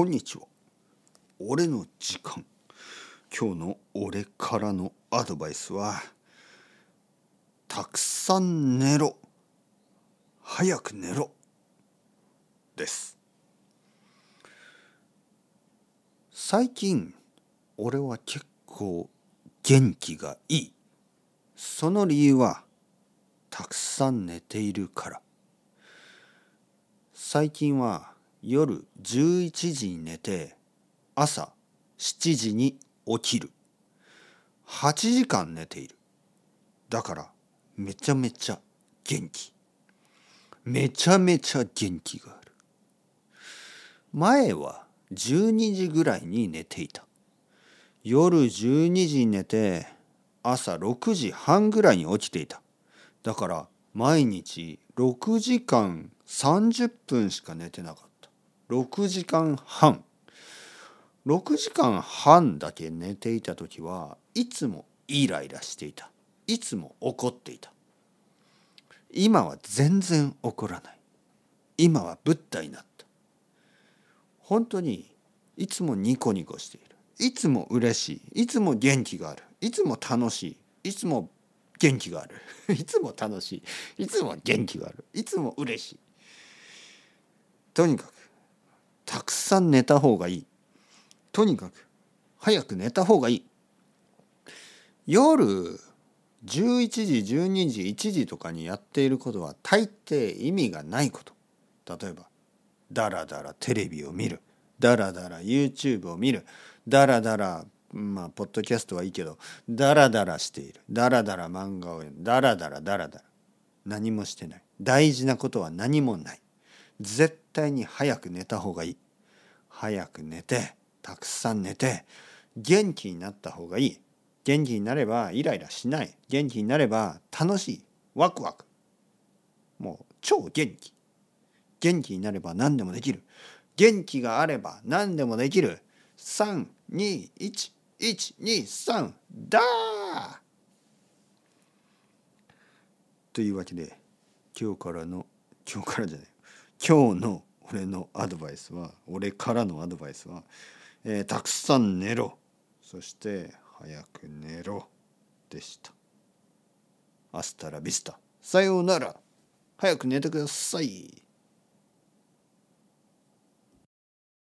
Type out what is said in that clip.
こんにちは。俺の時間。今日の俺からのアドバイスはたくさん寝ろ。早く寝ろ。です。最近俺は結構元気がいい。その理由はたくさん寝ているから。最近は夜11時に寝て朝7時に起きる。8時間寝ている。だからめちゃめちゃ元気。めちゃめちゃ元気がある。前は12時ぐらいに寝ていた。夜12時に寝て朝6時半ぐらいに起きていた。だから毎日6時間30分しか寝てなかった。6時間半。6時間半だけ寝ていた時はいつもイライラしていた。いつも怒っていた。今は全然怒らない。今はブッダになった。本当にいつもニコニコしている。いつも嬉しい。いつも元気がある。いつも楽しい。いつも元気がある。いつも楽しい。いつも元気がある。いつも嬉しい。とにかくたくさん寝た方がいい。とにかく早く寝た方がいい。夜11時12時1時とかにやっていることは大抵意味がないこと。例えばダラダラテレビを見る。ダラダラ YouTube を見る。ダラダラまあポッドキャストはいいけどダラダラしている。ダラダラ漫画を読む。ダラダラダラダラ。何もしてない。大事なことは何もない。絶対に早く寝た方がいい。早く寝てたくさん寝て元気になった方がいい。元気になればイライラしない。元気になれば楽しい。ワクワク。もう超元気。元気になれば何でもできる。元気があれば何でもできる。321123だというわけで今日からの今日からじゃない今日の俺のアドバイスは俺からのアドバイスは、えー、たくさん寝ろ。そして早く寝ろ。でした。アスタラビスタ。さようなら。早く寝てください。